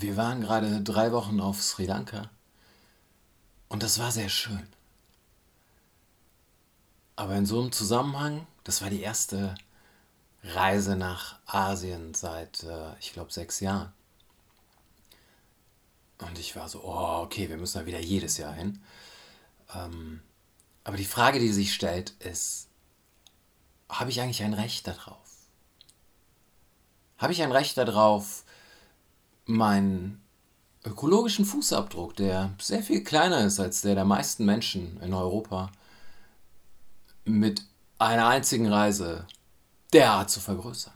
Wir waren gerade drei Wochen auf Sri Lanka und das war sehr schön. Aber in so einem Zusammenhang, das war die erste Reise nach Asien seit, äh, ich glaube, sechs Jahren. Und ich war so, oh, okay, wir müssen da wieder jedes Jahr hin. Ähm, aber die Frage, die sich stellt, ist, habe ich eigentlich ein Recht darauf? Habe ich ein Recht darauf, meinen ökologischen Fußabdruck, der sehr viel kleiner ist als der der meisten Menschen in Europa, mit einer einzigen Reise derart zu vergrößern?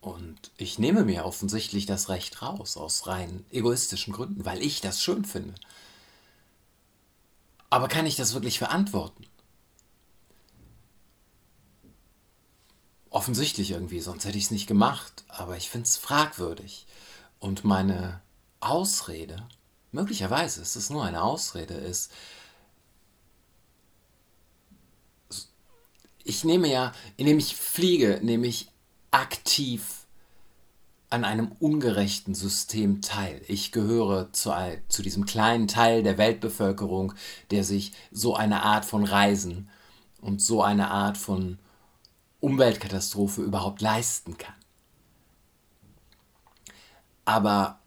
Und ich nehme mir offensichtlich das Recht raus, aus rein egoistischen Gründen, weil ich das schön finde. Aber kann ich das wirklich verantworten? Offensichtlich irgendwie, sonst hätte ich es nicht gemacht, aber ich finde es fragwürdig. Und meine Ausrede, möglicherweise ist es nur eine Ausrede, ist, ich nehme ja, indem ich fliege, nehme ich aktiv an einem ungerechten System teil. Ich gehöre zu, zu diesem kleinen Teil der Weltbevölkerung, der sich so eine Art von Reisen und so eine Art von Umweltkatastrophe überhaupt leisten kann. Aber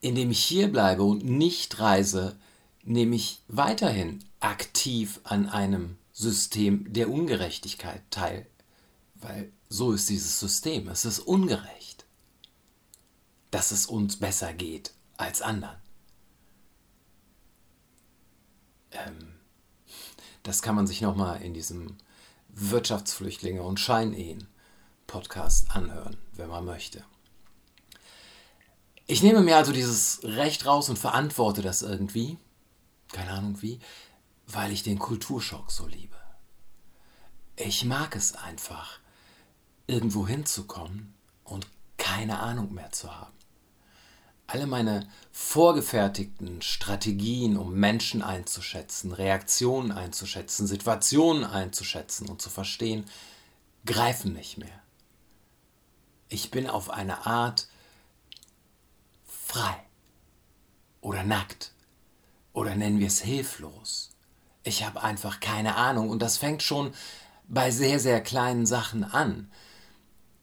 indem ich hier bleibe und nicht reise, nehme ich weiterhin aktiv an einem System der Ungerechtigkeit teil, weil so ist dieses System. Es ist ungerecht, dass es uns besser geht als anderen. Ähm, das kann man sich nochmal in diesem Wirtschaftsflüchtlinge und Scheinehen Podcast anhören, wenn man möchte. Ich nehme mir also dieses Recht raus und verantworte das irgendwie, keine Ahnung wie, weil ich den Kulturschock so liebe. Ich mag es einfach, irgendwo hinzukommen und keine Ahnung mehr zu haben. Alle meine vorgefertigten Strategien, um Menschen einzuschätzen, Reaktionen einzuschätzen, Situationen einzuschätzen und zu verstehen, greifen nicht mehr. Ich bin auf eine Art frei oder nackt oder nennen wir es hilflos. Ich habe einfach keine Ahnung und das fängt schon bei sehr, sehr kleinen Sachen an.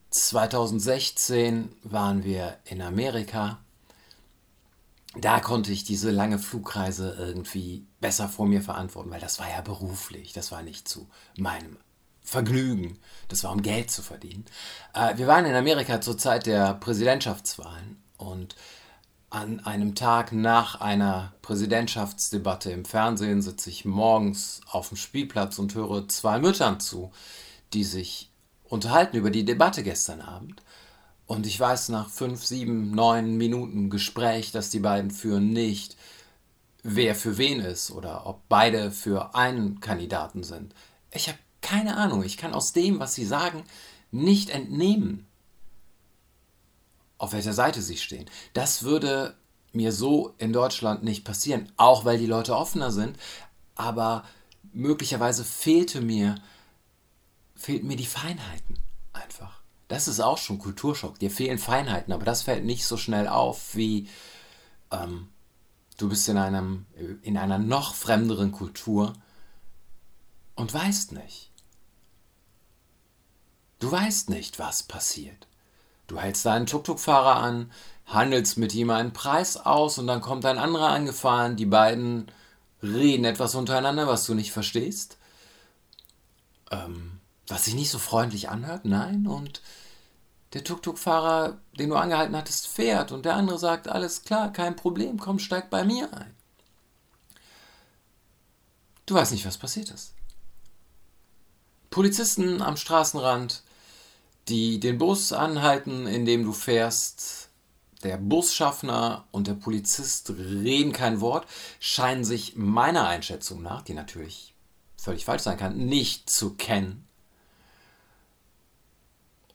2016 waren wir in Amerika. Da konnte ich diese lange Flugreise irgendwie besser vor mir verantworten, weil das war ja beruflich, das war nicht zu meinem Vergnügen, das war um Geld zu verdienen. Äh, wir waren in Amerika zur Zeit der Präsidentschaftswahlen und an einem Tag nach einer Präsidentschaftsdebatte im Fernsehen sitze ich morgens auf dem Spielplatz und höre zwei Müttern zu, die sich unterhalten über die Debatte gestern Abend. Und ich weiß nach fünf, sieben, neun Minuten Gespräch, dass die beiden führen nicht, wer für wen ist oder ob beide für einen Kandidaten sind. Ich habe keine Ahnung. Ich kann aus dem, was sie sagen, nicht entnehmen, auf welcher Seite sie stehen. Das würde mir so in Deutschland nicht passieren, auch weil die Leute offener sind. Aber möglicherweise fehlte mir fehlt mir die Feinheiten einfach. Das ist auch schon Kulturschock. Dir fehlen Feinheiten, aber das fällt nicht so schnell auf wie ähm, du bist in, einem, in einer noch fremderen Kultur und weißt nicht. Du weißt nicht, was passiert. Du hältst deinen Tuk-Tuk-Fahrer an, handelst mit ihm einen Preis aus und dann kommt ein anderer angefahren. Die beiden reden etwas untereinander, was du nicht verstehst. Ähm, was sich nicht so freundlich anhört, nein. Und der Tuk-Tuk-Fahrer, den du angehalten hattest, fährt und der andere sagt, alles klar, kein Problem, komm, steig bei mir ein. Du weißt nicht, was passiert ist. Polizisten am Straßenrand, die den Bus anhalten, in dem du fährst, der Busschaffner und der Polizist reden kein Wort, scheinen sich meiner Einschätzung nach, die natürlich völlig falsch sein kann, nicht zu kennen.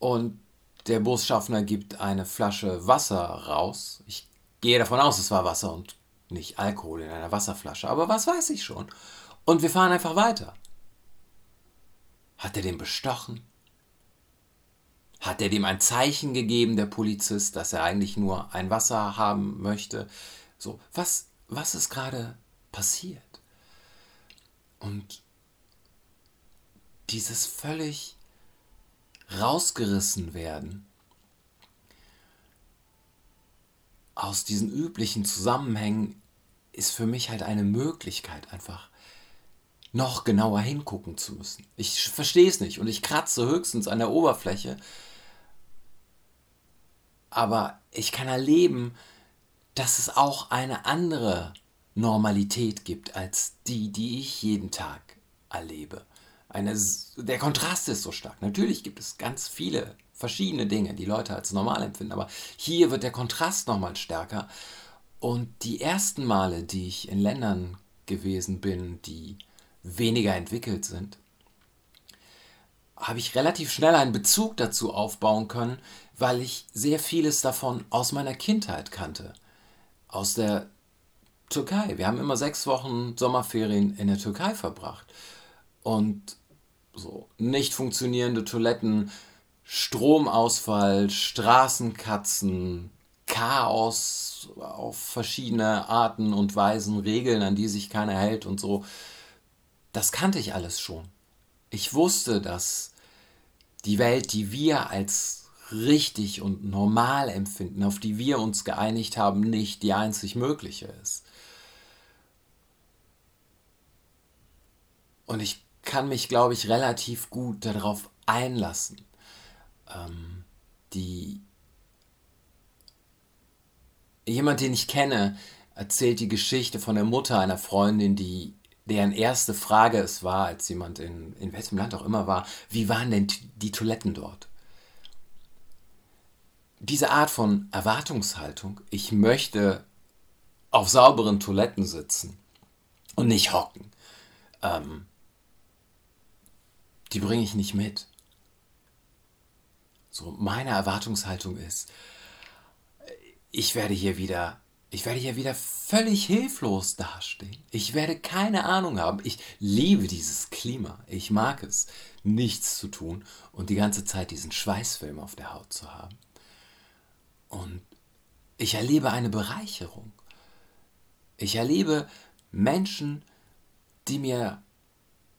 Und der Busschaffner gibt eine Flasche Wasser raus. Ich gehe davon aus, es war Wasser und nicht Alkohol in einer Wasserflasche. Aber was weiß ich schon. Und wir fahren einfach weiter. Hat er den bestochen? Hat er dem ein Zeichen gegeben, der Polizist, dass er eigentlich nur ein Wasser haben möchte? So, was, was ist gerade passiert? Und dieses völlig rausgerissen werden aus diesen üblichen Zusammenhängen ist für mich halt eine Möglichkeit, einfach noch genauer hingucken zu müssen. Ich verstehe es nicht und ich kratze höchstens an der Oberfläche, aber ich kann erleben, dass es auch eine andere Normalität gibt als die, die ich jeden Tag erlebe. Eine, der Kontrast ist so stark. Natürlich gibt es ganz viele verschiedene Dinge, die Leute als normal empfinden, aber hier wird der Kontrast nochmal stärker. Und die ersten Male, die ich in Ländern gewesen bin, die weniger entwickelt sind, habe ich relativ schnell einen Bezug dazu aufbauen können, weil ich sehr vieles davon aus meiner Kindheit kannte. Aus der Türkei. Wir haben immer sechs Wochen Sommerferien in der Türkei verbracht. Und so nicht funktionierende Toiletten, Stromausfall, Straßenkatzen, Chaos auf verschiedene Arten und Weisen, Regeln, an die sich keiner hält und so. Das kannte ich alles schon. Ich wusste, dass die Welt, die wir als richtig und normal empfinden, auf die wir uns geeinigt haben, nicht die einzig mögliche ist. Und ich kann mich, glaube ich, relativ gut darauf einlassen. Ähm, die jemand, den ich kenne, erzählt die Geschichte von der Mutter einer Freundin, die deren erste Frage es war, als jemand in, in welchem Land auch immer war, wie waren denn die Toiletten dort? Diese Art von Erwartungshaltung, ich möchte auf sauberen Toiletten sitzen und nicht hocken, ähm, die bringe ich nicht mit. So, meine Erwartungshaltung ist, ich werde hier wieder, ich werde hier wieder völlig hilflos dastehen. Ich werde keine Ahnung haben. Ich liebe dieses Klima. Ich mag es, nichts zu tun und die ganze Zeit diesen Schweißfilm auf der Haut zu haben. Und ich erlebe eine Bereicherung. Ich erlebe Menschen, die mir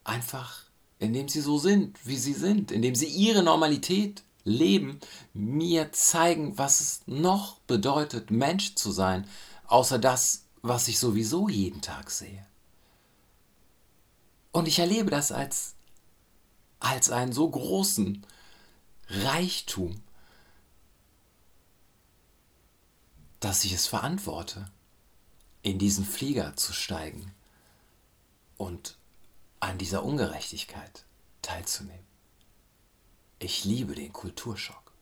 einfach indem sie so sind, wie sie sind, indem sie ihre Normalität leben, mir zeigen, was es noch bedeutet, Mensch zu sein, außer das, was ich sowieso jeden Tag sehe. Und ich erlebe das als, als einen so großen Reichtum, dass ich es verantworte, in diesen Flieger zu steigen und an dieser Ungerechtigkeit teilzunehmen. Ich liebe den Kulturschock.